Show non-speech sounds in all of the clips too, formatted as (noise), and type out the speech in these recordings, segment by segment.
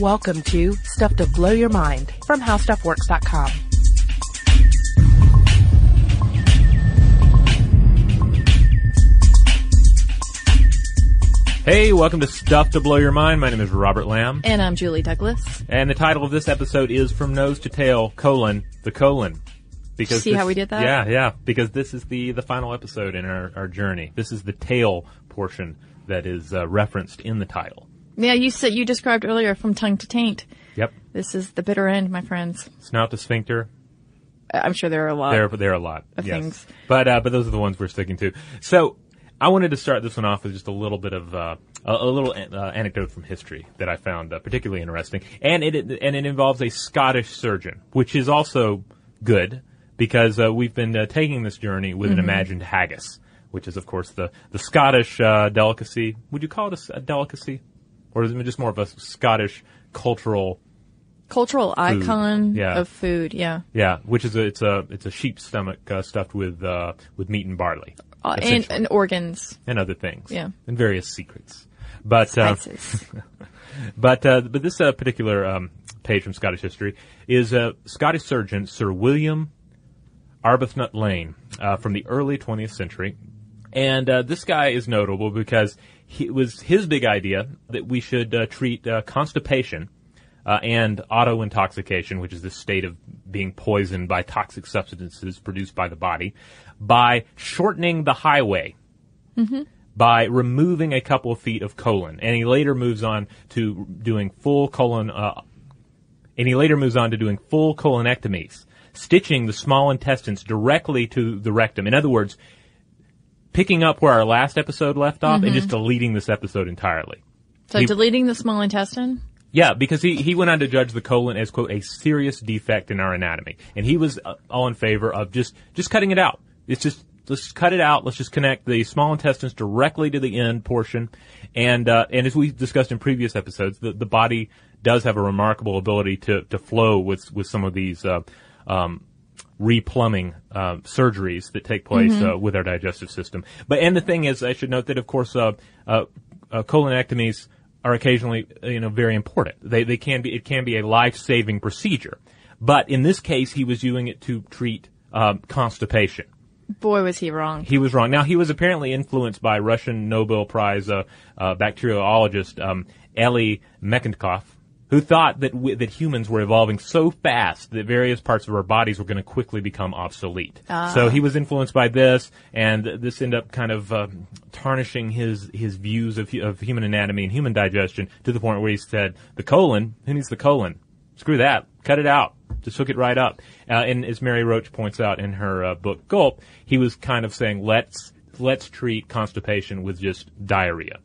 Welcome to Stuff to Blow Your Mind from HowStuffWorks.com. Hey, welcome to Stuff to Blow Your Mind. My name is Robert Lamb. And I'm Julie Douglas. And the title of this episode is From Nose to Tail, colon, the colon. Because See this, how we did that? Yeah, yeah. Because this is the, the final episode in our, our journey. This is the tail portion that is uh, referenced in the title. Yeah, you said you described earlier from tongue to taint. Yep. This is the bitter end, my friends. Snout to sphincter. I'm sure there are a lot. There, there are a lot of yes. things. But uh, but those are the ones we're sticking to. So I wanted to start this one off with just a little bit of uh, a, a, little uh, anecdote from history that I found uh, particularly interesting, and it, and it involves a Scottish surgeon, which is also good because uh, we've been uh, taking this journey with mm-hmm. an imagined haggis, which is of course the the Scottish uh, delicacy. Would you call it a, a, delicacy, or is it just more of a Scottish cultural? Cultural icon yeah. of food, yeah, yeah, which is a, it's a it's a sheep's stomach stuffed with with meat and barley uh, and, and, organs and other things. Yeah, and various secrets. But uh, (laughs) but uh, but this uh, particular um, page from Scottish history is a Scottish surgeon Sir William Arbuthnot Lane uh, from the early 20th century, and uh, this guy is notable because he, it was his big idea that we should treat constipation. Uh, and auto intoxication, which is the state of being poisoned by toxic substances produced by the body, by shortening the highway. Mm-hmm. By removing a couple of feet of colon, and he later moves on to doing full colon, uh, and he later moves on to doing full colonectomies, stitching the small intestines directly to the rectum. In other words, picking up where our last episode left off mm-hmm. and just deleting this episode entirely. So he, deleting the small intestine? Yeah, because he, he went on to judge the colon as quote a serious defect in our anatomy, and he was uh, all in favor of just just cutting it out. It's just let's cut it out. Let's just connect the small intestines directly to the end portion, and uh, and as we discussed in previous episodes, the the body does have a remarkable ability to to flow with with some of these. Uh, um, replumbing uh, surgeries that take place mm-hmm. uh, with our digestive system. But and the thing is, I should note that of course, uh, uh, uh colonectomies are occasionally you know very important. They they can be it can be a life saving procedure. But in this case, he was doing it to treat um, constipation. Boy, was he wrong. He was wrong. Now, he was apparently influenced by Russian Nobel Prize uh, bacteriologist um, Metchnikoff, who thought that w- that humans were evolving so fast that various parts of our bodies were going to quickly become obsolete. So he was influenced by this, and this ended up kind of um, tarnishing his his views of of human anatomy and human digestion to the point where he said, "The colon, who needs the colon? Screw that, cut it out." Just hook it right up. Uh, and as Mary Roach points out in her uh, book Gulp, he was kind of saying, "Let's let's treat constipation with just diarrhea."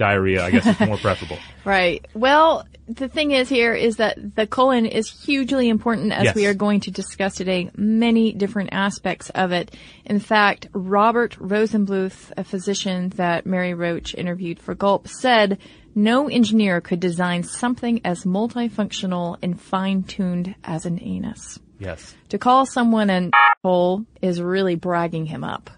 Diarrhea, I guess, is more preferable. (laughs) Right. Well, the thing is here is that the colon is hugely important as Yes. we are going to discuss today many different aspects of it. In fact, Robert Rosenbluth, a physician that Mary Roach interviewed for Gulp, said no engineer could design something as multifunctional and fine-tuned as an anus. Yes. To call someone an hole is really bragging him up.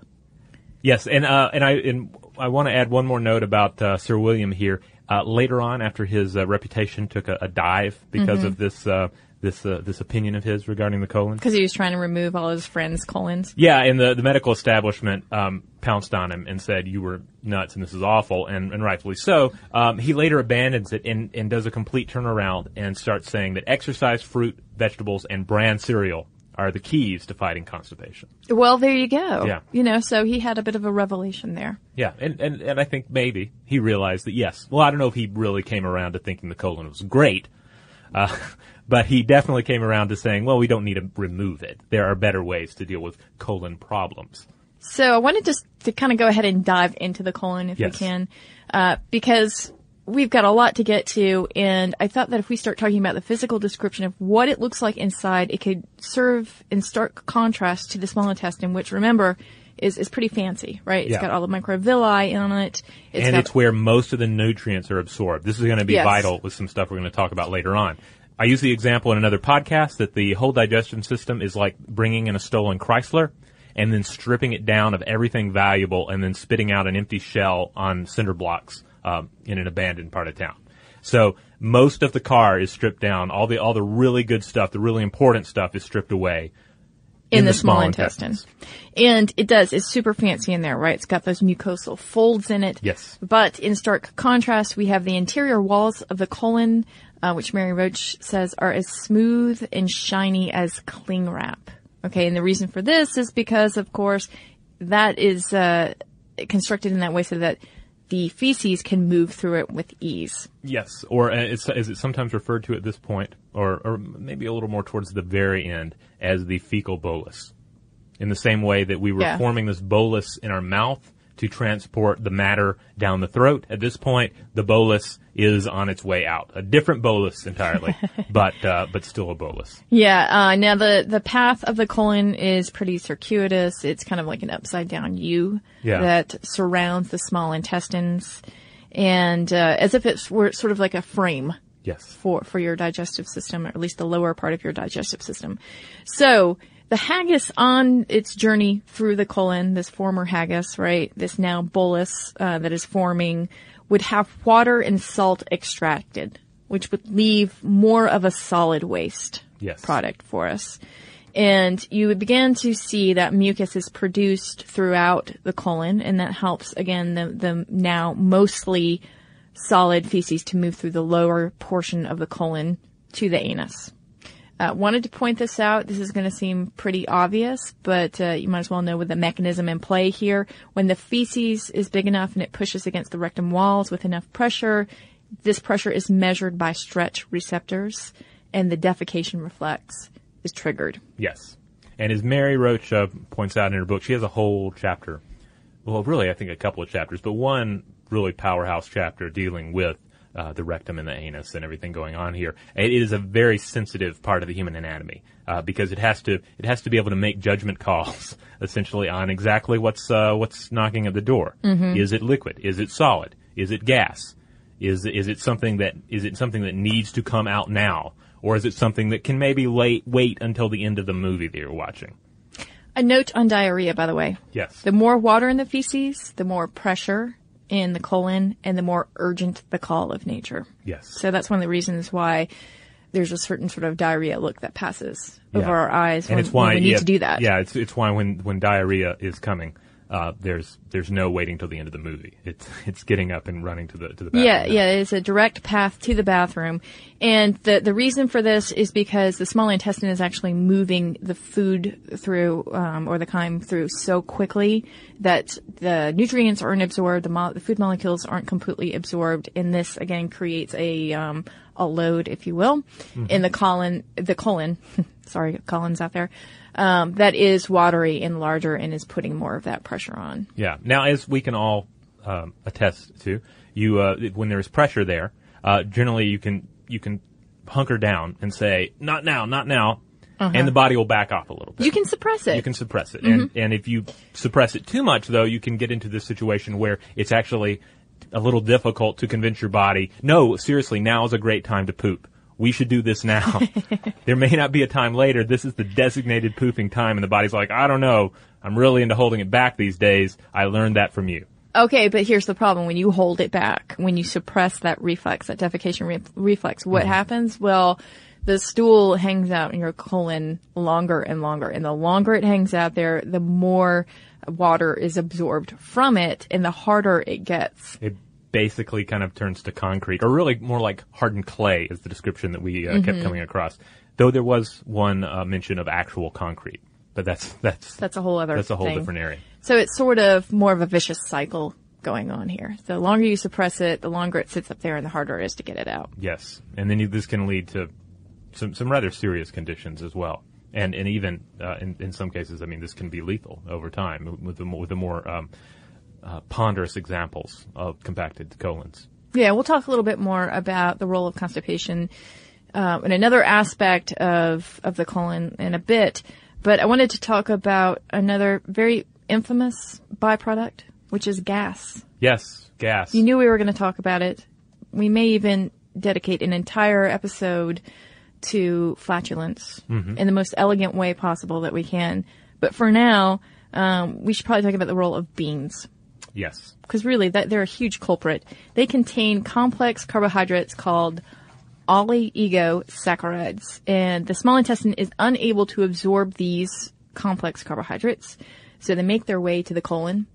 Yes, and uh, and I and I want to add one more note about uh, Sir William here. Uh, later on, after his uh, reputation took a, a dive because of this uh, this uh, this opinion of his regarding the colon. Because he was trying to remove all his friends' colons. Yeah, and the the medical establishment um, pounced on him and said you were nuts and this is awful, and, and rightfully so. Um, he later abandons it and, and does a complete turnaround and starts saying that exercise, fruit, vegetables, and bran cereal are the keys to fighting constipation. Well, there you go. Yeah. You know, so he had a bit of a revelation there. Yeah, and, and, and I think maybe he realized that yes. Well, I don't know if he really came around to thinking the colon was great, uh, (laughs) but he definitely came around to saying, well, we don't need to remove it. There are better ways to deal with colon problems. So I wanted just to kind of go ahead and dive into the colon if Yes. we can, uh, because we've got a lot to get to, and I thought that if we start talking about the physical description of what it looks like inside, it could serve in stark contrast to the small intestine, which remember is is pretty fancy, right? It's Yeah. got all the microvilli on it. It's and it's where most of the nutrients are absorbed. This is going to be Yes. vital with some stuff we're going to talk about later on. I use the example in another podcast that the whole digestion system is like bringing in a stolen Chrysler and then stripping it down of everything valuable and then spitting out an empty shell on cinder blocks um, in an abandoned part of town. So most of the car is stripped down. All the all the really good stuff, the really important stuff, is stripped away. in, in the, the small, small intestine. intestines. And it does. It's super fancy in there, right? It's got those mucosal folds in it. Yes. But in stark contrast, we have the interior walls of the colon, uh, which Mary Roach says are as smooth and shiny as cling wrap. Okay. And the reason for this is because, of course, that is, uh, constructed in that way so that the feces can move through it with ease. Yes, or uh, it's, is it sometimes referred to at this point, or, or maybe a little more towards the very end, as the fecal bolus. In the same way that we were Yeah. forming this bolus in our mouth to transport the matter down the throat, at this point, the bolus is on its way out. A different bolus entirely, (laughs) but uh, but still a bolus. Yeah. Uh, now the the path of the colon is pretty circuitous. It's kind of like an upside down U Yeah. that surrounds the small intestines, and uh, as if it were sort of like a frame Yes. for for your digestive system, or at least the lower part of your digestive system. So the haggis on its journey through the colon, this former haggis, right, this now bolus uh, that is forming, would have water and salt extracted, which would leave more of a solid waste Yes. product for us. And you would begin to see that mucus is produced throughout the colon, and that helps again the, the now mostly solid feces to move through the lower portion of the colon to the anus. Uh, wanted to point this out. This is going to seem pretty obvious, but uh, you might as well know with the mechanism in play here. When the feces is big enough and it pushes against the rectum walls with enough pressure, this pressure is measured by stretch receptors, and the defecation reflex is triggered. Yes. And as Mary Roach uh, points out in her book, she has a whole chapter. Well, really, I think a couple of chapters, but one really powerhouse chapter dealing with uh, the rectum and the anus and everything going on here. It is a very sensitive part of the human anatomy uh, because it has to it has to be able to make judgment calls (laughs) essentially on exactly what's uh, what's knocking at the door. Is it liquid? Is it solid? Is it gas? Is is it something that is it something that needs to come out now, or is it something that can maybe late, wait until the end of the movie that you're watching? A note on diarrhea, by the way. Yes. The more water in the feces, the more pressure in the colon, and the more urgent the call of nature. Yes. So that's one of the reasons why there's a certain sort of diarrhea look that passes Yeah. over our eyes and when, it's why when we need yeah, to do that. Yeah, it's it's why when when diarrhea is coming, uh, there's there's no waiting till the end of the movie. It's (laughs) it's getting up and running to the to the bathroom. Yeah, yeah, it's a direct path to the bathroom. And the, the reason for this is because the small intestine is actually moving the food through, um, or the chyme through so quickly that the nutrients aren't absorbed, the, mo- the food molecules aren't completely absorbed, and this again creates a, um, a load, if you will, in the colon, the colon, (laughs) sorry, colons out there, um, that is watery and larger and is putting more of that pressure on. Yeah. Now, as we can all um, attest to, you uh, when there is pressure there, uh, generally you can you can hunker down and say, "Not now, not now," and the body will back off a little bit. Uh-huh. You can suppress it. You can suppress it, and and if you suppress it too much, though, you can get into this situation where it's actually a little difficult to convince your body. No, seriously, now is a great time to poop. We should do this now. (laughs) there may not be a time later. This is the designated pooping time, and the body's like, I don't know. I'm really into holding it back these days. I learned that from you. Okay, but here's the problem. When you hold it back, when you suppress that reflex, that defecation re- reflex, what mm-hmm. happens? Well, the stool hangs out in your colon longer and longer. And the longer it hangs out there, the more water is absorbed from it and the harder it gets. It basically kind of turns to concrete, or really more like hardened clay is the description that we uh, kept coming across. Though there was one uh, mention of actual concrete, but that's that's That's a whole other that's a whole thing. different area. So it's sort of more of a vicious cycle going on here. The longer you suppress it, the longer it sits up there and the harder it is to get it out. Yes, and then you, this can lead to some some rather serious conditions as well, and and even uh, in in some cases, I mean, this can be lethal over time with the, with the more um, uh, ponderous examples of compacted colons. Yeah, we'll talk a little bit more about the role of constipation um, and another aspect of of the colon in a bit. But I wanted to talk about another very infamous byproduct, which is gas. Yes, gas. You knew we were going to talk about it. We may even dedicate an entire episode to flatulence in the most elegant way possible that we can. But for now, um, we should probably talk about the role of beans yes, because really that they're a huge culprit. They contain complex carbohydrates called oligosaccharides, and the small intestine is unable to absorb these complex carbohydrates, so they make their way to the colon,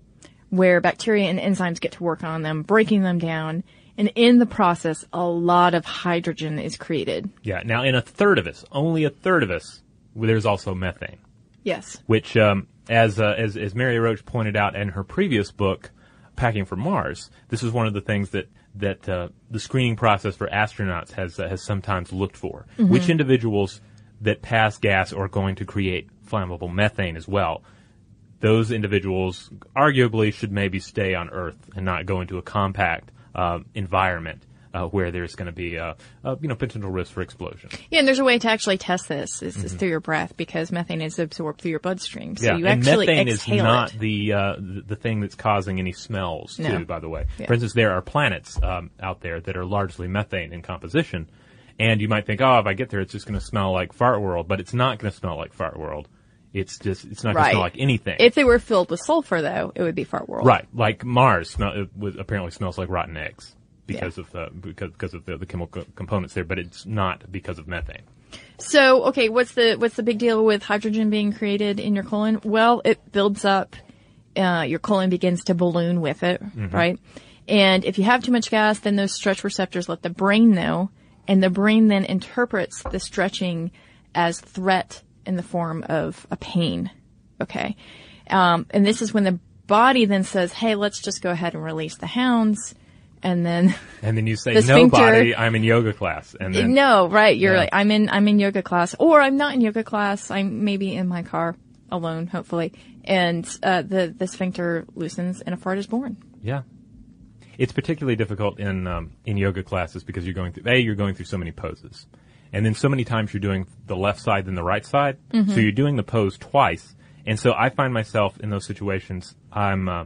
where bacteria and enzymes get to work on them, breaking them down, and in the process, a lot of hydrogen is created. yeah. Now, in a third of us, only a third of us, there's also methane. Yes. which, um, as, uh, as as Mary Roach pointed out in her previous book, "Packing for Mars," this is one of the things that that uh, the screening process for astronauts has uh, has sometimes looked for. Which individuals that pass gas are going to create flammable methane as well. Those individuals arguably should maybe stay on Earth and not go into a compact uh, environment uh, where there's going to be a, a you know potential risk for explosion. Yeah, and there's a way to actually test this. Is, is through your breath because methane is absorbed through your bloodstream. So you and actually methane is not it. the, uh, the thing that's causing any smells No. too. By the way, Yeah. for instance, there are planets um, out there that are largely methane in composition, and you might think, oh, if I get there, it's just going to smell like fart world, but it's not going to smell like fart world. It's just it's not going to Right. smell like anything. If they were filled with sulfur, though, it would be fart world. right, like Mars smell, it apparently smells like rotten eggs because of the because because of the, the chemical components there, but it's not because of methane. So, okay, what's the what's the big deal with hydrogen being created in your colon? Well, it builds up. Uh, your colon begins to balloon with it, right? And if you have too much gas, then those stretch receptors let the brain know, and the brain then interprets the stretching as threat in the form of a pain. Okay, um, and this is when the body then says, "Hey, let's just go ahead and release the hounds," and then (laughs) And then you say, The "No, body, I'm in yoga class," and then no, right. You're Yeah. like, I'm in, I'm in yoga class, or I'm not in yoga class. I'm maybe in my car alone, hopefully, and uh, the the sphincter loosens and a fart is born. Yeah. It's particularly difficult in um, in yoga classes because you're going through a you're going through so many poses, and then so many times you're doing the left side then the right side, Mm-hmm. so you're doing the pose twice, and so I find myself in those situations. I'm uh,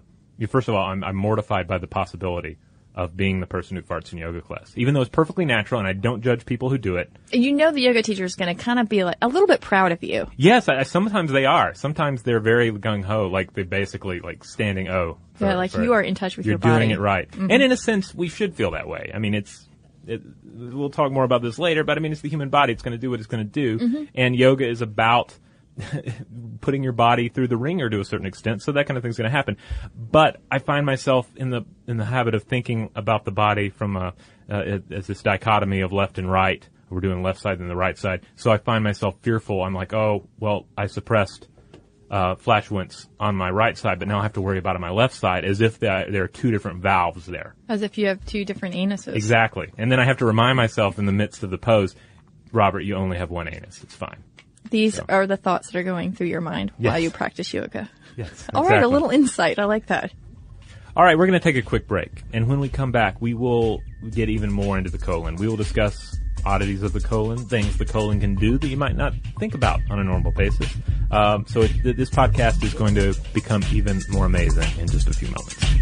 first of all I'm, I'm mortified by the possibility of being the person who farts in yoga class, even though it's perfectly natural and I don't judge people who do it. You know the yoga teacher is going to kind of be like a little bit proud of you. Yes, I, sometimes they are. Sometimes they're very gung ho, like they're basically like standing O. for- Yeah, like for- you are in touch with your body. you're your doing it right. Mm-hmm. And in a sense, we should feel that way. I mean, it's. It, we'll talk more about this later, but I mean, it's the human body. It's going to do what it's going to do, mm-hmm. and yoga is about (laughs) putting your body through the ringer to a certain extent. So that kind of thing's going to happen. But I find myself in the in the habit of thinking about the body from a uh, as this dichotomy of left and right. We're doing left side and the right side. So I find myself fearful. I'm like, oh, well, I suppressed uh, flatulence on my right side, but now I have to worry about it on my left side as if there are two different valves there. As if you have two different anuses. Exactly. And then I have to remind myself in the midst of the pose, Robert, you only have one anus. It's fine. These so. are the thoughts that are going through your mind yes. while you practice yoga. Yes. Exactly. (laughs) All right, a little insight. I like that. All right, we're going to take a quick break. And when we come back, we will get even more into the colon. We will discuss oddities of the colon, things the colon can do that you might not think about on a normal basis. Um, so it, this podcast is going to become even more amazing in just a few moments.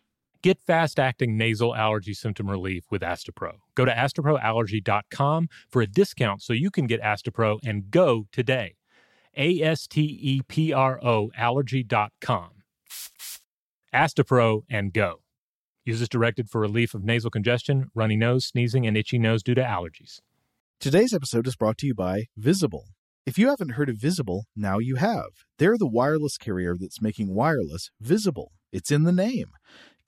Get fast acting nasal allergy symptom relief with Astepro. Go to asteproallergy.com for a discount so you can get Astepro and go today. A S T E P R O allergy.com. Astepro and go. Use directed for relief of nasal congestion, runny nose, sneezing, and itchy nose due to allergies. Today's episode is brought to you by Visible. If you haven't heard of Visible, now you have. They're the wireless carrier that's making wireless visible. It's in the name.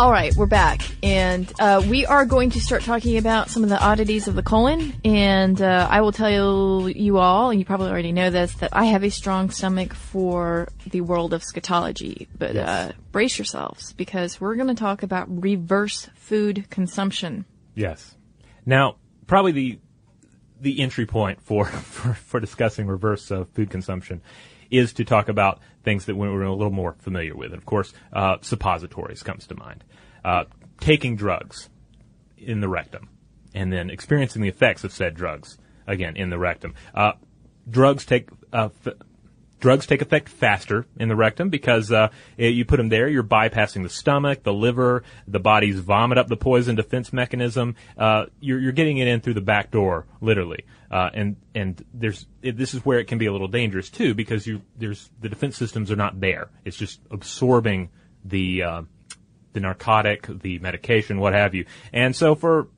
All right, we're back, and uh, we are going to start talking about some of the oddities of the colon. And uh, I will tell you, you all, and you probably already know this, that I have a strong stomach for the world of scatology. But uh, brace yourselves because we're going to talk about reverse food consumption. Yes. Now, probably the the entry point for (laughs) for, for discussing reverse uh, food consumption is to talk about things that we're a little more familiar with. And of course, uh, suppositories comes to mind. Uh, taking drugs in the rectum and then experiencing the effects of said drugs again in the rectum. Uh, drugs take uh, f- drugs take effect faster in the rectum because uh, you put them there. You're bypassing the stomach, the liver, the body's vomit up the poison defense mechanism. Uh, you're, you're getting it in through the back door, literally. Uh, and and there's it, this is where it can be a little dangerous too because you there's the defense systems are not there. It's just absorbing the uh, the narcotic, the medication, what have you. And so for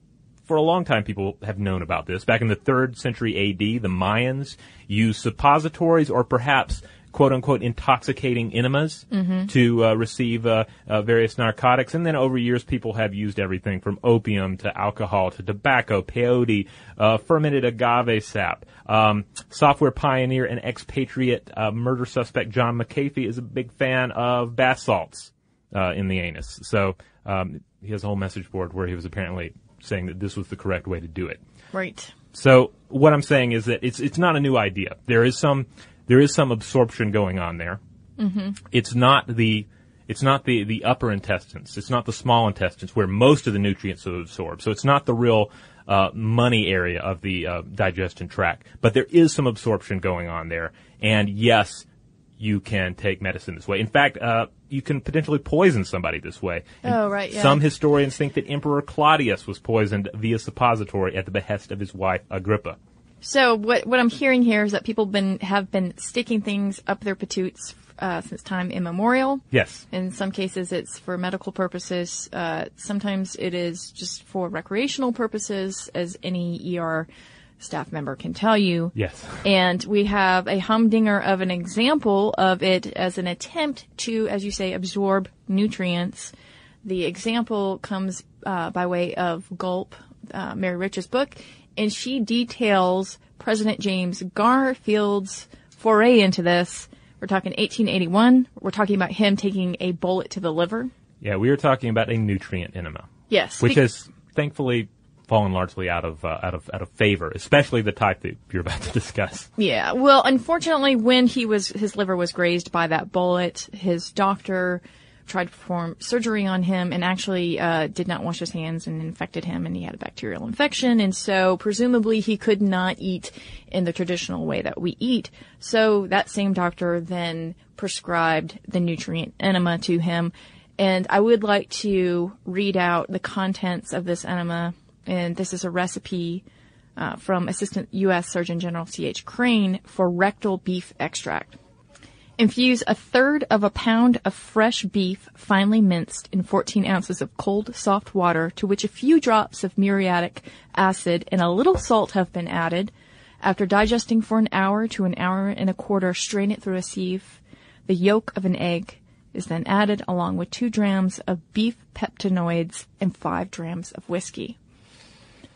for a long time, people have known about this. Back in the third century AD, the Mayans used suppositories or perhaps quote unquote intoxicating enemas to uh, receive uh, uh, various narcotics. And then over years, people have used everything from opium to alcohol to tobacco, peyote, uh, fermented agave sap. Um, software pioneer and expatriate uh, murder suspect John McAfee is a big fan of bath salts uh, in the anus. So um, he has a whole message board where he was apparently saying that this was the correct way to do it. Right. So what I'm saying is that it's it's not a new idea. There is some there is some absorption going on there. Mm-hmm. It's not the it's not the the upper intestines. It's not the small intestines where most of the nutrients are absorbed. So it's not the real uh, money area of the uh, digestion tract. But there is some absorption going on there. And yes, you can take medicine this way. In fact, uh, you can potentially poison somebody this way. And Oh, right, yeah. Some historians think that Emperor Claudius was poisoned via suppository at the behest of his wife Agrippa. So what what I'm hearing here is that people been have been sticking things up their patoots uh, since time immemorial. Yes. In some cases, it's for medical purposes. Uh, sometimes it is just for recreational purposes, as any ER staff member can tell you. Yes. And we have a humdinger of an example of it as an attempt to, as you say, absorb nutrients. The example comes uh, by way of Gulp, uh, Mary Roach's book, and she details President James Garfield's foray into this. We're talking 1881. We're talking about him taking a bullet to the liver. Yeah, we are talking about a nutrient enema, Yes. which has thankfully fallen largely out of uh, out of out of favor, especially the type that you're about to discuss. Yeah. Well, unfortunately, when he was his liver was grazed by that bullet, his doctor tried to perform surgery on him and actually uh, did not wash his hands and infected him, and he had a bacterial infection, and so presumably he could not eat in the traditional way that we eat. So that same doctor then prescribed the nutrient enema to him. And I would like to read out the contents of this enema, and this is a recipe uh, from Assistant U.S. Surgeon General C.H. Crane for rectal beef extract. Infuse a third of a pound of fresh beef finely minced in 14 ounces of cold, soft water to which a few drops of muriatic acid and a little salt have been added. After digesting for an hour to an hour and a quarter, strain it through a sieve. The yolk of an egg is then added along with two drams of beef peptonoids and five drams of whiskey.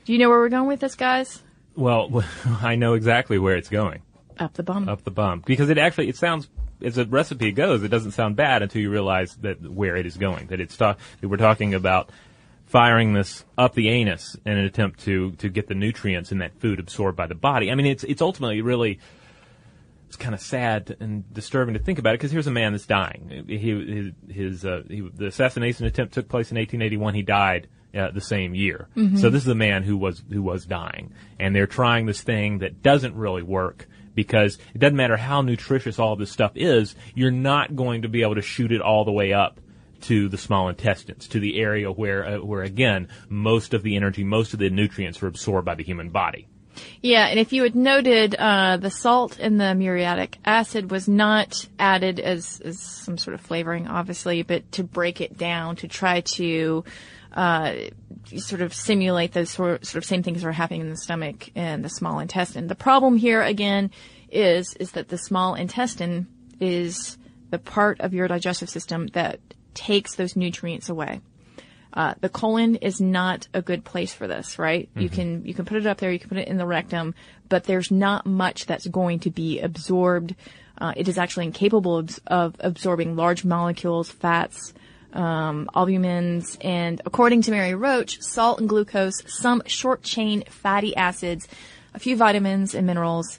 Do you know where we're going with this, guys? Well, (laughs) I know exactly where it's going. Up the bum. Up the bum. Because it actually, it sounds, as a recipe goes, it doesn't sound bad until you realize that where it is going. That it's talk, that we're talking about firing this up the anus in an attempt to, to get the nutrients in that food absorbed by the body. I mean, it's, it's ultimately really, it's kind of sad and disturbing to think about it because here's a man that's dying. He, his, his uh, he, the assassination attempt took place in 1881. He died uh, the same year. So this is a man who was who was dying, and they're trying this thing that doesn't really work because it doesn't matter how nutritious all this stuff is, you're not going to be able to shoot it all the way up to the small intestines, to the area where uh, where again most of the energy, most of the nutrients are absorbed by the human body. Yeah, and if you had noted, uh, the salt and the muriatic acid was not added as, as some sort of flavoring, obviously, but to break it down, to try to, uh, sort of simulate those sort, sort of same things that are happening in the stomach and the small intestine. The problem here, again, is, is that the small intestine is the part of your digestive system that takes those nutrients away. Uh, the colon is not a good place for this, right? You can you can put it up there, you can put it in the rectum, but there's not much that's going to be absorbed. Uh, it is actually incapable of, of absorbing large molecules, fats, um, albumins, and according to Mary Roach, salt and glucose, some short chain fatty acids, a few vitamins and minerals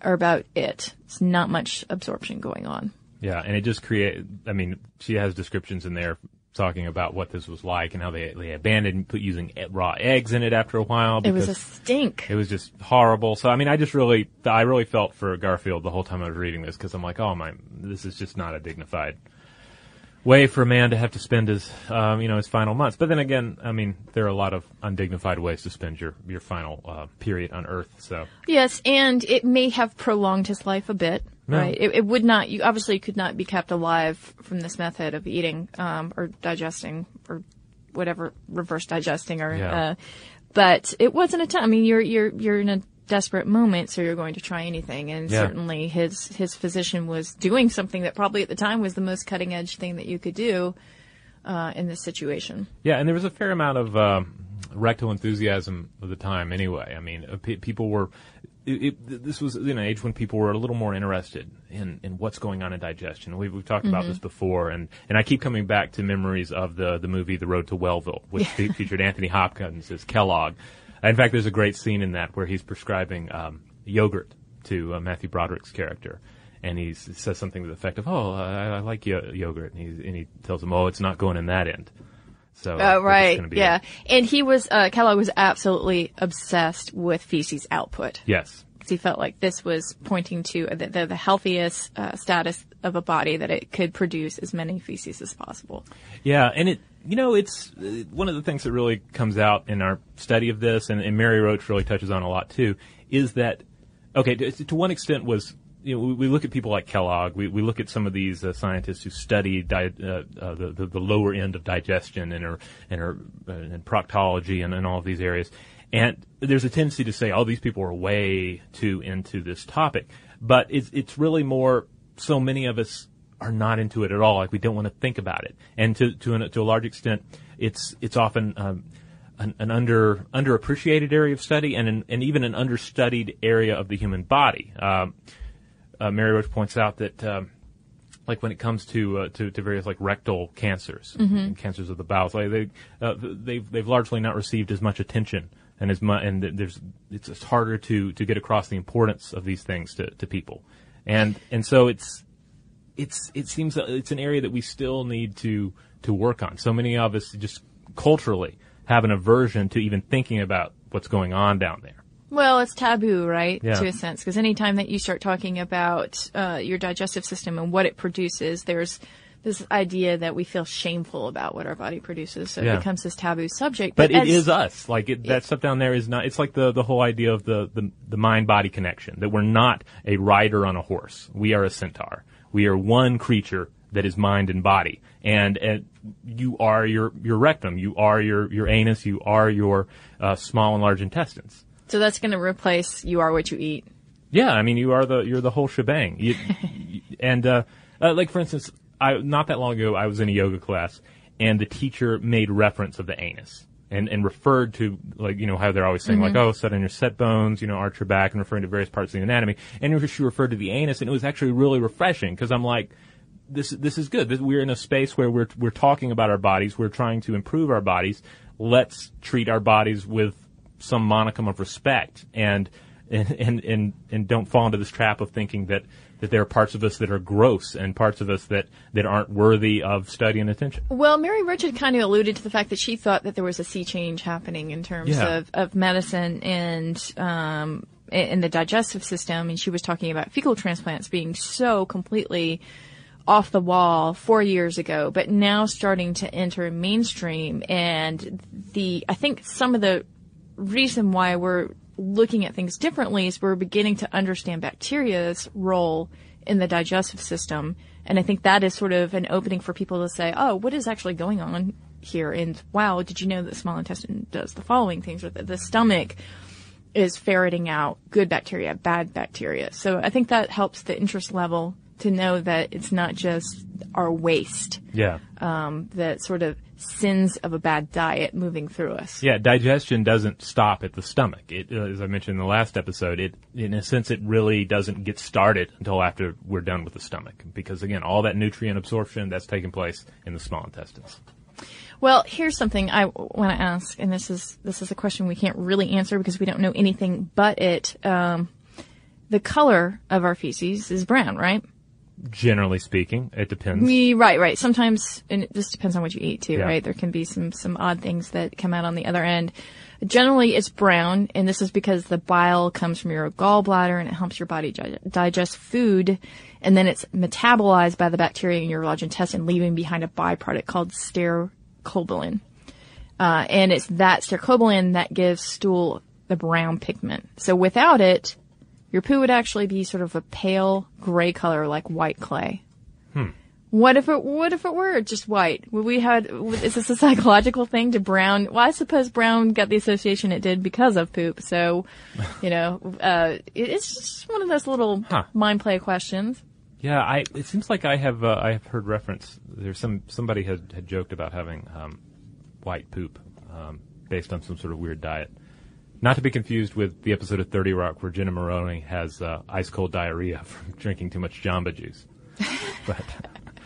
are about it. It's not much absorption going on. Yeah, and it just create. I mean, she has descriptions in there talking about what this was like and how they they abandoned put using raw eggs in it after a while. It was a stink. It was just horrible. So I mean, I just really, I really felt for Garfield the whole time I was reading this because I'm like, oh my, this is just not a dignified way for a man to have to spend his, um, you know, his final months. But then again, I mean, there are a lot of undignified ways to spend your your final uh, period on Earth. So Yes, and it may have prolonged his life a bit, No. right? It, it would not. You obviously could not be kept alive from this method of eating um, or digesting or whatever reverse digesting or. Yeah. Uh, but it wasn't a time. I mean, you're you're you're in a desperate moment, so you're going to try anything. And Yeah. certainly, his his physician was doing something that probably at the time was the most cutting edge thing that you could do uh, in this situation. Yeah, and there was a fair amount of um, rectal enthusiasm of the time. Anyway, I mean, uh, pe- people were. It, it, this was in an age when people were a little more interested in, in what's going on in digestion. We've, we've talked about this before, and, and I keep coming back to memories of the, the movie The Road to Wellville, which (laughs) fe- featured Anthony Hopkins as Kellogg. In fact, there's a great scene in that where he's prescribing um, yogurt to uh, Matthew Broderick's character. And he says something to the effect of, "Oh, I, I like yo- yogurt," and he and he tells him, "Oh, it's not going in that end." So, uh, right. Yeah. And he was, uh, Kellogg was absolutely obsessed with feces output. Yes, he felt like this was pointing to the, the, the healthiest uh, status of a body that it could produce as many feces as possible. Yeah, and it, you know, it's uh, one of the things that really comes out in our study of this, and, and Mary Roach really touches on a lot too, is that, okay, to, to one extent was, you know, we, we look at people like Kellogg, we, we look at some of these uh, scientists who study di- uh, uh, the, the, the lower end of digestion and, are, and, are, uh, and proctology and, and all of these areas. And there's a tendency to say, oh, these people are way too into this topic. But it's, it's really more, so many of us are not into it at all. Like we don't want to think about it. And to, to, an, to a large extent, it's, it's often, um, an, an under, underappreciated area of study and an, and even an understudied area of the human body. Um, uh, Mary Roach points out that, um, like when it comes to uh, to, to various like rectal cancers and cancers of the bowels, like they uh, they've they've largely not received as much attention and as much and there's it's harder to to get across the importance of these things to, to people, and and so it's it's it seems that it's an area that we still need to to work on. So many of us just culturally have an aversion to even thinking about what's going on down there. Well, it's taboo, right? Yeah. To a sense, because anytime that you start talking about uh, your digestive system and what it produces, there's this idea that we feel shameful about what our body produces, so Yeah. it becomes this taboo subject. But it as- is us. Like it, that stuff down there is not. It's like the the whole idea of the the, the mind body connection. That we're not a rider on a horse. We are a centaur. We are one creature that is mind and body. And, and you are your your rectum. You are your your anus. You are your uh, small and large intestines. So that's going to replace "you are what you eat." Yeah, I mean, you are the you're the whole shebang. You, you- (laughs) and uh, uh, like for instance, I not that long ago, I was in a yoga class, and the teacher made reference of the anus and and referred to like you know how they're always saying like mm-hmm. oh set on your set bones, you know arch your back, and referring to various parts of the anatomy. And she referred to the anus, and it was actually really refreshing because I'm like. This this is good. This- We're in a space where we're we're talking about our bodies. We're trying to improve our bodies. Let's treat our bodies with some monicum of respect and and, and, and, and don't fall into this trap of thinking that, that there are parts of us that are gross and parts of us that, that aren't worthy of study and attention. Well, Mary Richard kind of alluded to the fact that she thought that there was a sea change happening in terms Yeah. of, of medicine and um, in in the digestive system, and she was talking about fecal transplants being so completely off the wall four years ago, but now starting to enter mainstream. And the I think some of the reason why we're looking at things differently is we're beginning to understand bacteria's role in the digestive system. And I think that is sort of an opening for people to say, oh, what is actually going on here? And wow, did you know that the small intestine does the following things or that the stomach is ferreting out good bacteria, bad bacteria. So I think that helps the interest level to know that it's not just our waste Yeah. um, that sort of sins of a bad diet moving through us. Yeah, digestion doesn't stop at the stomach. It, uh, as I mentioned in the last episode, it, in a sense, it really doesn't get started until after we're done with the stomach. Because again, all that nutrient absorption that's taking place in the small intestines. Well, here's something I want to ask, and this is this is a question we can't really answer because we don't know anything but it. Um, the color of our feces is brown, right? Generally speaking, it depends. We, right, right. Sometimes, and it just depends on what you eat too, Yeah. right? There can be some, some odd things that come out on the other end. Generally, it's brown, and this is because the bile comes from your gallbladder and it helps your body gi- digest food, and then it's metabolized by the bacteria in your large intestine, leaving behind a byproduct called stercobilin. Uh, and it's that stercobilin that gives stool the brown pigment. So without it, your poo would actually be sort of a pale gray color like white clay. What if it what if it were just white? Would we had is this a psychological thing to brown? Well, I suppose brown got the association it did because of poop. So, you know, uh, it's just one of those little Huh. mind play questions. Yeah, I. It seems like I have. Uh, I have heard reference. There's some somebody had, had joked about having um, white poop um, based on some sort of weird diet. Not to be confused with the episode of Thirty Rock where Jenna Maroney has uh, ice cold diarrhea (laughs) from drinking too much Jamba Juice. But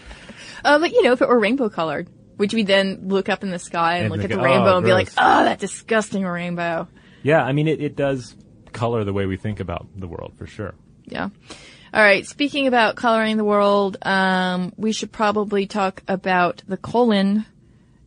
(laughs) Uh, but you know, if it were rainbow colored, would we then look up in the sky and, And look at the rainbow "Oh, and be like, "Oh, that disgusting rainbow." yeah, I mean, it, it does color the way we think about the world for sure. Yeah. All right. Speaking about coloring the world, um, we should probably talk about the colon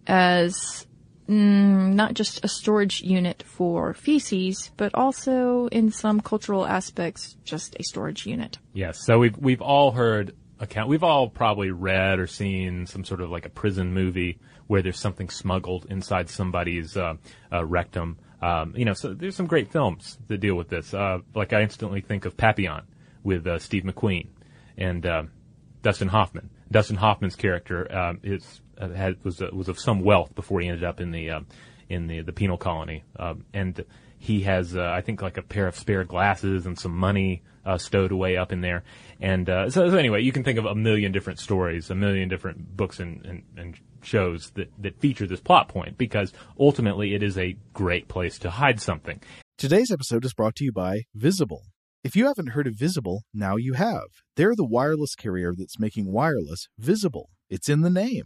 as mm, not just a storage unit for feces, but also in some cultural aspects, just a storage unit. Yes. So we've we've all heard account. We've all probably read or seen some sort of like a prison movie where there's something smuggled inside somebody's uh, uh, rectum. Um, you know, so there's some great films that deal with this. Uh, like I instantly think of Papillon with uh, Steve McQueen and uh, Dustin Hoffman. Dustin Hoffman's character um, is had was uh, was of some wealth before he ended up in the uh, in the the penal colony, and he has uh, I think like a pair of spare glasses and some money uh, stowed away up in there. And uh, so, so anyway, you can think of a million different stories, a million different books and, and, and shows that, that feature this plot point because ultimately it is a great place to hide something. Today's episode is brought to you by Visible. If you haven't heard of Visible, now you have. They're the wireless carrier that's making wireless visible. It's in the name.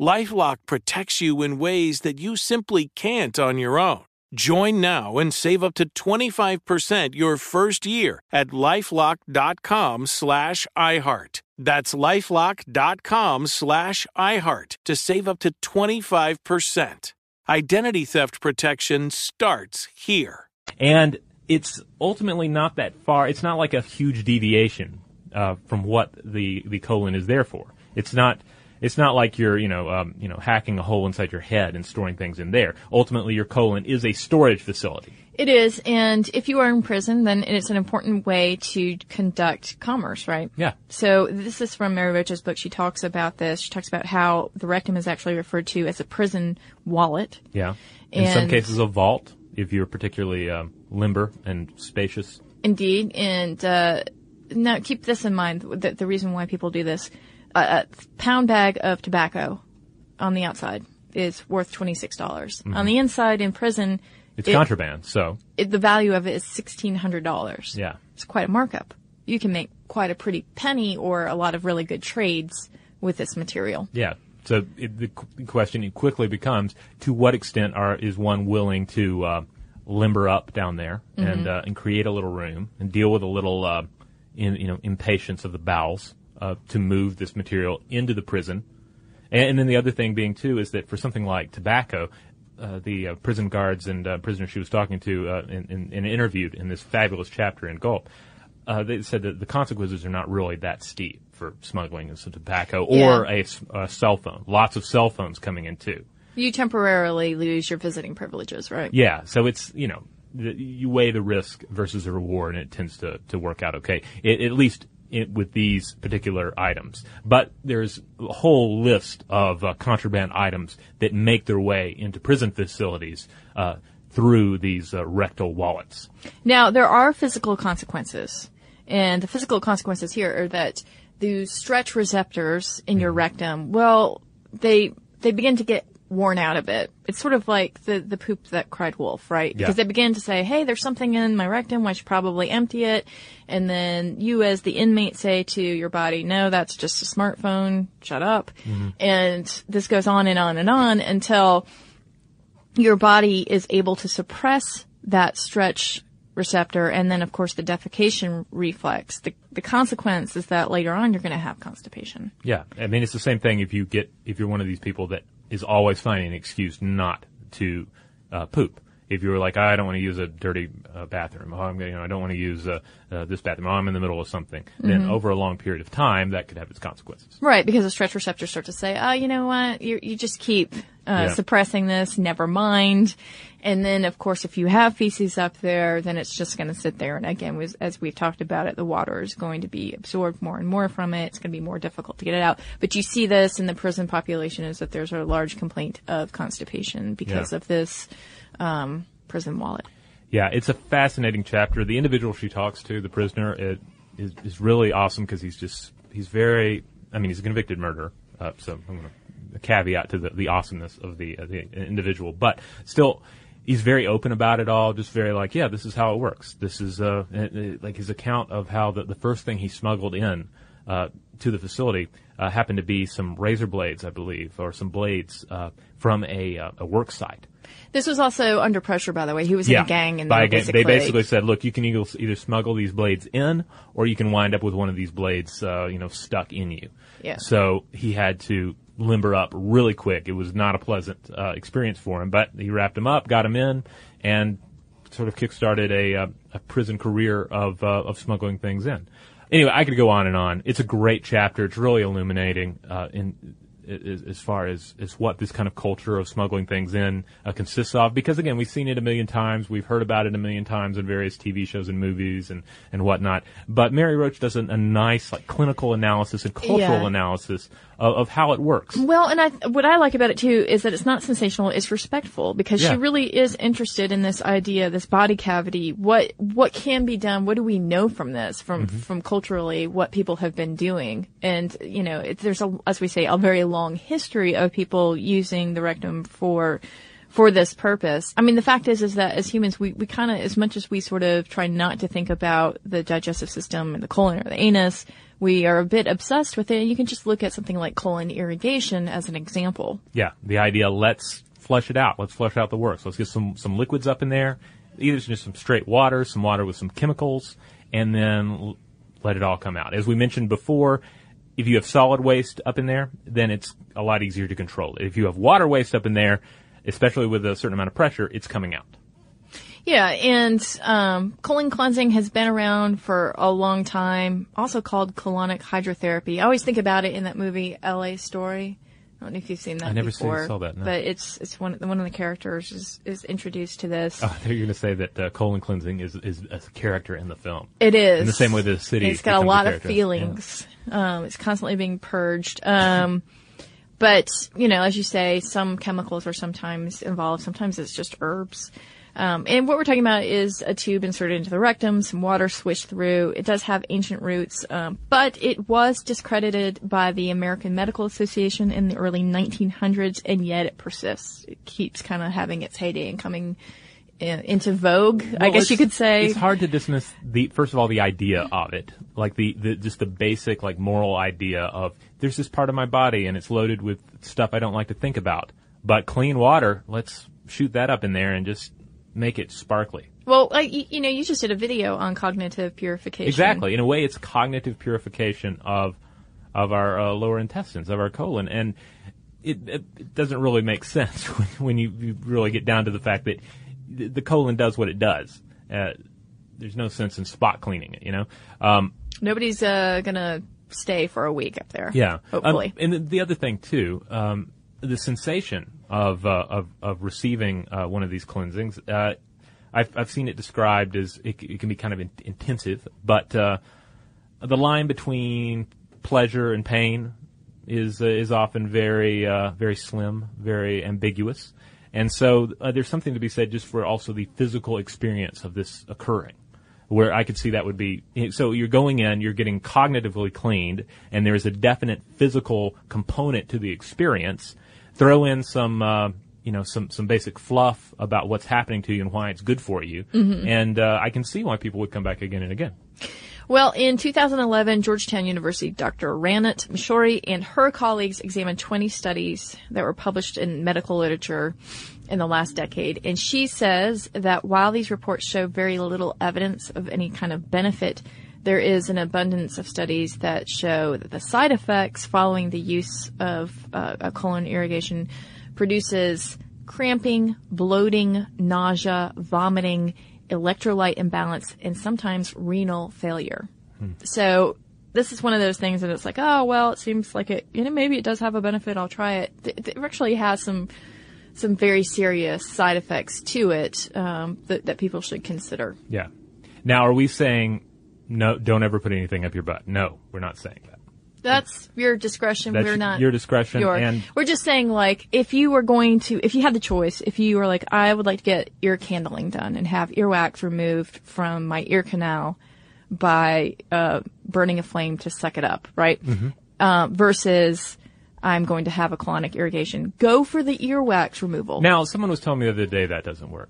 Lifelock protects you in ways that you simply can't on your own. Join now and save up to 25% your first year at lifelock.com slash iHeart. That's lifelock.com slash iHeart to save up to 25%. Identity theft protection starts here. And it's ultimately not that far. It's not like a huge deviation uh, from what the, the colon is there for. It's not it's not like you're, you know, um, you know, hacking a hole inside your head and storing things in there. Ultimately, your colon is a storage facility. It is, and if you are in prison, then it's an important way to conduct commerce, right? Yeah. So this is from Mary Roach's book. She talks about this. She talks about how the rectum is actually referred to as a prison wallet. Yeah. In some cases, a vault, if you're particularly um, limber and spacious. Indeed, and uh, now keep this in mind. The, the reason why people do this: a, a pound bag of tobacco on the outside is worth twenty six dollars. On the inside, in prison, It's it- contraband, so it, the value of it is sixteen hundred dollars. yeah. It's quite a markup. You can make quite a pretty penny or a lot of really good trades with this material. Yeah. So it, the qu- question quickly becomes: To what extent are is one willing to uh, limber up down there and uh, and create a little room and deal with a little uh, in, you know impatience of the bowels uh, to move this material into the prison? And, and then the other thing being too is that for something like tobacco, uh, the uh, prison guards and uh, prisoners she was talking to uh, and, and, and interviewed in this fabulous chapter in Gulp, uh, they said that the consequences are not really that steep for smuggling some tobacco or Yeah. a, a cell phone. Lots of cell phones coming in too. You temporarily lose your visiting privileges, right? Yeah, so it's you know the, you weigh the risk versus the reward, and it tends to to work out okay. It, at least it, with these particular items, but there's a whole list of uh, contraband items that make their way into prison facilities uh, through these uh, rectal wallets. Now, there are physical consequences. And the physical consequences here are that the stretch receptors in your rectum, well, they, they begin to get worn out a bit. It's sort of like the, the poop that cried wolf, right? Because they begin to say, hey, there's something in my rectum, I should probably empty it. And then you as the inmate say to your body, no, that's just a smartphone, shut up. Mm-hmm. And this goes on and on and on until your body is able to suppress that stretch receptor and then of course the defecation reflex. The, the consequence is that later on you're going to have constipation. Yeah, I mean it's the same thing if you get if you're one of these people that is always finding an excuse not to uh, poop. If you were like, I don't want to use a dirty uh, bathroom, oh, I'm, gonna- you know, I don't want to use uh, uh, this bathroom, oh, I'm in the middle of something, then over a long period of time, that could have its consequences. Right, because the stretch receptors start to say, oh, you know what, you you just keep uh, Yeah. suppressing this, never mind. And then, of course, if you have feces up there, then it's just going to sit there. And again, as we've talked about it, the water is going to be absorbed more and more from it. It's going to be more difficult to get it out. But you see this in the prison population is that there's a large complaint of constipation because Yeah. of this um, prison wallet. Yeah, it's a fascinating chapter. The individual she talks to, the prisoner, it, is, is really awesome because he's just, he's very, I mean, he's a convicted murderer. Uh, so I'm going to a caveat to the, the awesomeness of the, uh, the individual, but still, he's very open about it all. Just very like, yeah, this is how it works. This is, uh, uh, uh, like his account of how the, the first thing he smuggled in, uh, to the facility, uh, happened to be some razor blades, I believe, or some blades, uh, from a, uh, a work site. This was also under pressure, by the way. He was in a gang, and they basically, They basically said, look, you can either, either smuggle these blades in, or you can wind up with one of these blades, uh, you know, stuck in you. Yeah. So he had to limber up really quick. It was not a pleasant uh, experience for him, but he wrapped him up, got him in, and sort of kickstarted a, uh, a prison career of uh, of smuggling things in. Anyway, I could go on and on. It's a great chapter. It's really illuminating uh, in as, far as, as what this kind of culture of smuggling things in uh, consists of. Because again, we've seen it a million times. We've heard about it a million times in various TV shows and movies and, and whatnot. But Mary Roach does a, a nice like clinical analysis and cultural Yeah. analysis of, of how it works. Well, and I, what I like about it too is that it's not sensational; it's respectful because Yeah. she really is interested in this idea, this body cavity. What what can be done? What do we know from this, from Mm-hmm. from culturally, what people have been doing? And you know, it, there's a, as we say, a very long history of people using the rectum for for this purpose. I mean, the fact is, is that as humans, we, we kind of, as much as we sort of try not to think about the digestive system and the colon or the anus, we are a bit obsessed with it. You can just look at something like colon irrigation as an example. Yeah, the idea, let's flush it out. Let's flush out the works. Let's get some, some liquids up in there. Either just some straight water, some water with some chemicals, and then let it all come out. As we mentioned before, if you have solid waste up in there, then it's a lot easier to control. If you have water waste up in there, especially with a certain amount of pressure, it's coming out. Yeah, and um, colon cleansing has been around for a long time, also called colonic hydrotherapy. I always think about it in that movie L.A. Story. I don't know if you've seen that I never seen- before, saw that, no. but it's it's one one of the characters is, is introduced to this. Oh, they're going to say that uh, colon cleansing is, is a character in the film. It is. In the same way that the city is. It's got a becomes a lot of feelings. Um, it's constantly being purged. Um, but, you know, as you say, some chemicals are sometimes involved. Sometimes it's just herbs. Um, and what we're talking about is a tube inserted into the rectum, some water swished through. It does have ancient roots, um, but it was discredited by the American Medical Association in the early 1900s, and yet it persists. It keeps kind of having its heyday and coming uh, into vogue, I guess you could say. It's hard to dismiss the first of all the idea of it, like the, the just the basic like moral idea of there's this part of my body and it's loaded with stuff I don't like to think about. But clean water, let's shoot that up in there and just make it sparkly. Well, like, you, know, you just did a video on cognitive purification. Exactly. In a way, it's cognitive purification of of our uh, lower intestines, of our colon, and it, it, doesn't really make (laughs) sense when, when you, you really get down to the fact that the, the colon does what it does. Uh, there's no sense in spot cleaning it, you know. Um, Nobody's uh, gonna stay for a week up there. yeah. Hopefully. Um, and the- the other thing too, um, the sensation of uh, of of receiving uh, one of these cleansings. Uh, I've I've seen it described as it, it can be kind of in, intensive, but uh, the line between pleasure and pain is uh, is often very uh, very slim, very ambiguous, and so there's something to be said just for also the physical experience of this occurring. Where I could see that would be so you're going in, you're getting cognitively cleaned, and there is a definite physical component to the experience. Throw in some. Uh, you know some some basic fluff about what's happening to you and why it's good for you, and uh, I can see why people would come back again and again. Well, in 2011, Georgetown University Dr. Ranit Mishori and her colleagues examined 20 studies that were published in medical literature in the last decade. And she says that while these reports show very little evidence of any kind of benefit, there is an abundance of studies that show that the side effects following the use of uh, a colon irrigation produces cramping, bloating, nausea, vomiting, electrolyte imbalance, and sometimes renal failure. So this is one of those things that it's like, oh well, it seems like it. You know, maybe it does have a benefit. I'll try it. It actually has some some very serious side effects to it um, that that people should consider. Yeah. Now, are we saying no? Don't ever put anything up your butt. No, we're not saying that. That's your discretion. That's we're not your discretion, your- and we're just saying like if you were going to if you had the choice if you were like I would like to get ear candling done and have earwax removed from my ear canal by uh, burning a flame to suck it up, right? Mm-hmm. Uh, versus I'm going to have a colonic irrigation. Go for the earwax removal. now someone was telling me the other day that doesn't work.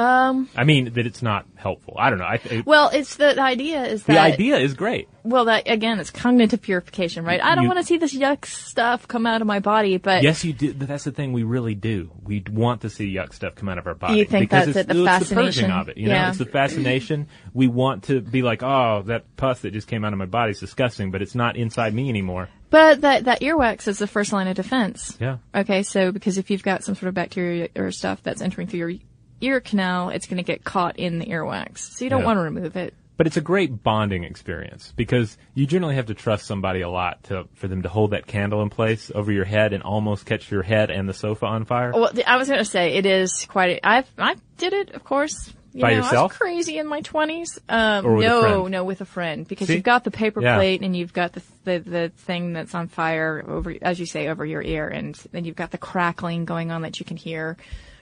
Um, I mean that it's not helpful. I don't know. I, it, well, it's the, the idea is that the idea is great. well that again it's cognitive purification, right? I don't want to see this yuck stuff come out of my body, but Yes, you do. But that's the thing. We really do. We want to see yuck stuff come out of our body. You think because that's it's, it, the it's the fascination? of it. You know, Yeah. it's the fascination. We want to be like, oh, that pus that just came out of my body is disgusting, but it's not inside me anymore. But that, that earwax is the first line of defense. Yeah. Okay, so because if you've got some sort of bacteria or stuff that's entering through your ear canal, it's going to get caught in the earwax. So you don't Yeah. want to remove it. But it's a great bonding experience because you generally have to trust somebody a lot to for them to hold that candle in place over your head and almost catch your head and the sofa on fire. Well, I was going to say it is quite. A, I've I did it, of course. You By know, I yourself? was crazy in my twenties. Um, Or with a no, no, with a friend because See? you've got the paper Yeah. plate and you've got the, the the thing that's on fire over, as you say, over your ear, and then you've got the crackling going on that you can hear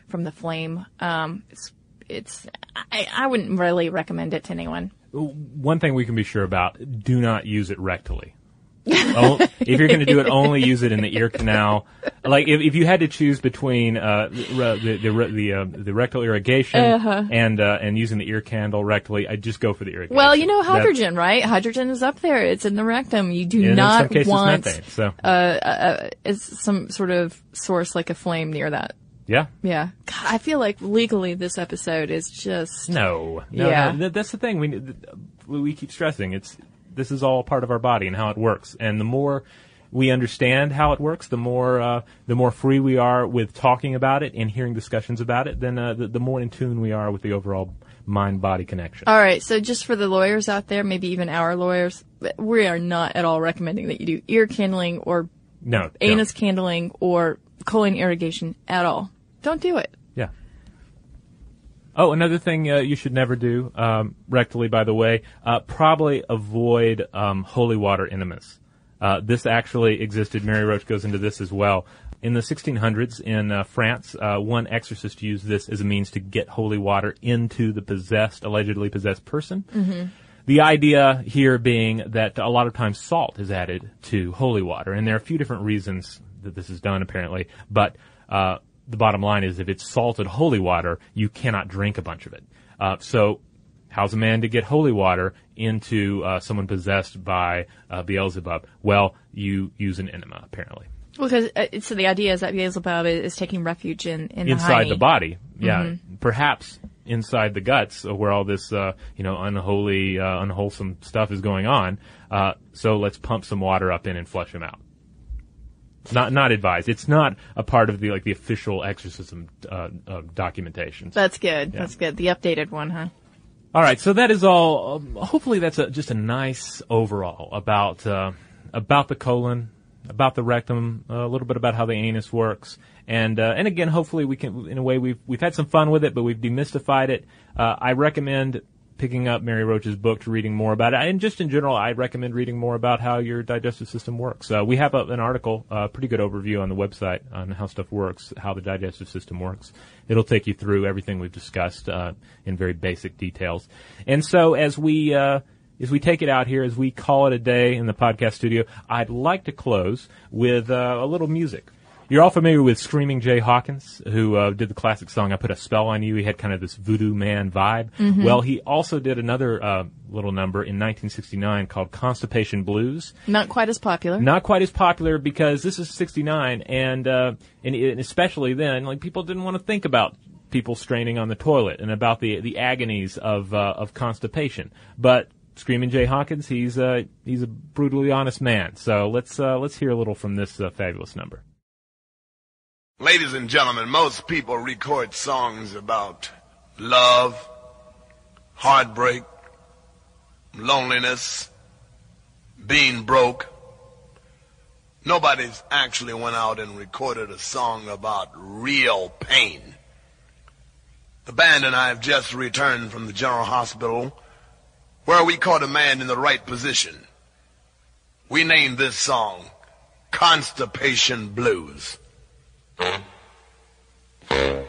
from the flame. Um, it's it's I, I wouldn't really recommend it to anyone. One thing we can be sure about: do not use it rectally. (laughs) Oh, if you're going to do it, only use it in the ear canal. Like if, if you had to choose between uh, re- the the the, uh, the rectal irrigation and uh, and using the ear candle rectally, I'd just go for the irrigation. Well, you know hydrogen, right? Hydrogen is up there. It's in the rectum. You do not cases, want methane. So is some sort of source like a flame near that. yeah, Yeah. I feel like legally this episode is just no, no, Yeah. no, that's the thing. We we keep stressing it's this is all part of our body and how it works, and the more we understand how it works, the more uh, the more free we are with talking about it and hearing discussions about it. Then uh, the, the more in tune we are with the overall mind body connection. All right, so just for the lawyers out there, maybe even our lawyers, we are not at all recommending that you do ear candling or no, don't. anus candling or colon irrigation at all. Don't do it. Oh, another thing uh, you should never do um, rectally, by the way, uh, probably avoid um, holy water enemas. Uh, this actually existed. Mary Roach goes into this as well. In the 1600s in uh, France, uh, one exorcist used this as a means to get holy water into the possessed, allegedly possessed person. The idea here being that a lot of times salt is added to holy water, and there are a few different reasons that this is done, apparently. But uh, the bottom line is, if it's salted holy water, you cannot drink a bunch of it. Uh, so, how's a man to get holy water into uh, someone possessed by uh, Beelzebub? Well, you use an enema, apparently, Because uh, so the idea is that Beelzebub is, taking refuge in, in the inside hiney. the body. Yeah, perhaps inside the guts, where all this uh, you know unholy, uh, unwholesome stuff is going on. Uh, so let's pump some water up in and flush him out. Not not advised. It's not a part of the like the official exorcism uh, uh, documentation. That's good. That's good. The updated one, huh? All right, so that is all. Um, hopefully, that's a, just a nice overall about uh, about the colon, about the rectum, a little bit about how the anus works, and uh, and again, hopefully, we can. In a way, we've we've had some fun with it, but we've demystified it. Uh, I recommend picking up Mary Roach's book to reading more about it, and just in general, I recommend reading more about how your digestive system works. Uh, we have a, an article, a pretty good overview on the website on how stuff works, how the digestive system works. It'll take you through everything we've discussed uh, in very basic details. And so, as we uh, as we take it out here, as we call it a day in the podcast studio, I'd like to close with uh, a little music. You're all familiar with Screaming Jay Hawkins, who uh, did the classic song "I Put a Spell on You." He had kind of this voodoo man vibe. Well, he also did another uh, little number in 1969 called "Constipation Blues." Not quite as popular. Not quite as popular because this is 69, and uh, and, and especially then, like people didn't want to think about people straining on the toilet and about the the agonies of uh, of constipation. But Screaming Jay Hawkins, he's uh, he's a brutally honest man. So let's uh, let's hear a little from this uh, fabulous number. Ladies and gentlemen, most people record songs about love, heartbreak, loneliness, being broke. Nobody's actually went out and recorded a song about real pain. The band and I have just returned from the General Hospital where we caught a man in the right position. We named this song Constipation Blues. The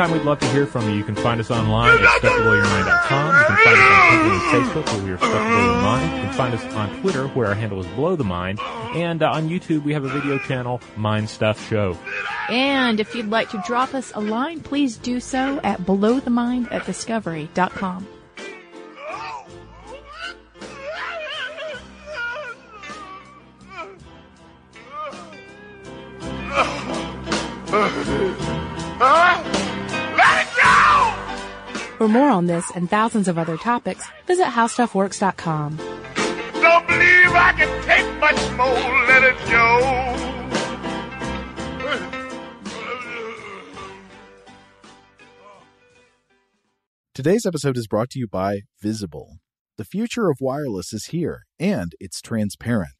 meantime, we'd love to hear from you. You can find us online at stufftoblowyourmind.com. You can find us on Twitter and Facebook where we are Stuff to Blow Your Mind. You can find us on Twitter where our handle is Blow the Mind. And uh, on YouTube, we have a video channel, Mind Stuff Show. And if you'd like to drop us a line, please do so at blowthemind at discovery.com. Let (laughs) For more on this and thousands of other topics, visit howstuffworks.com. Don't believe I can take much more. Let it go. Today's episode is brought to you by Visible. The future of wireless is here, and it's transparent.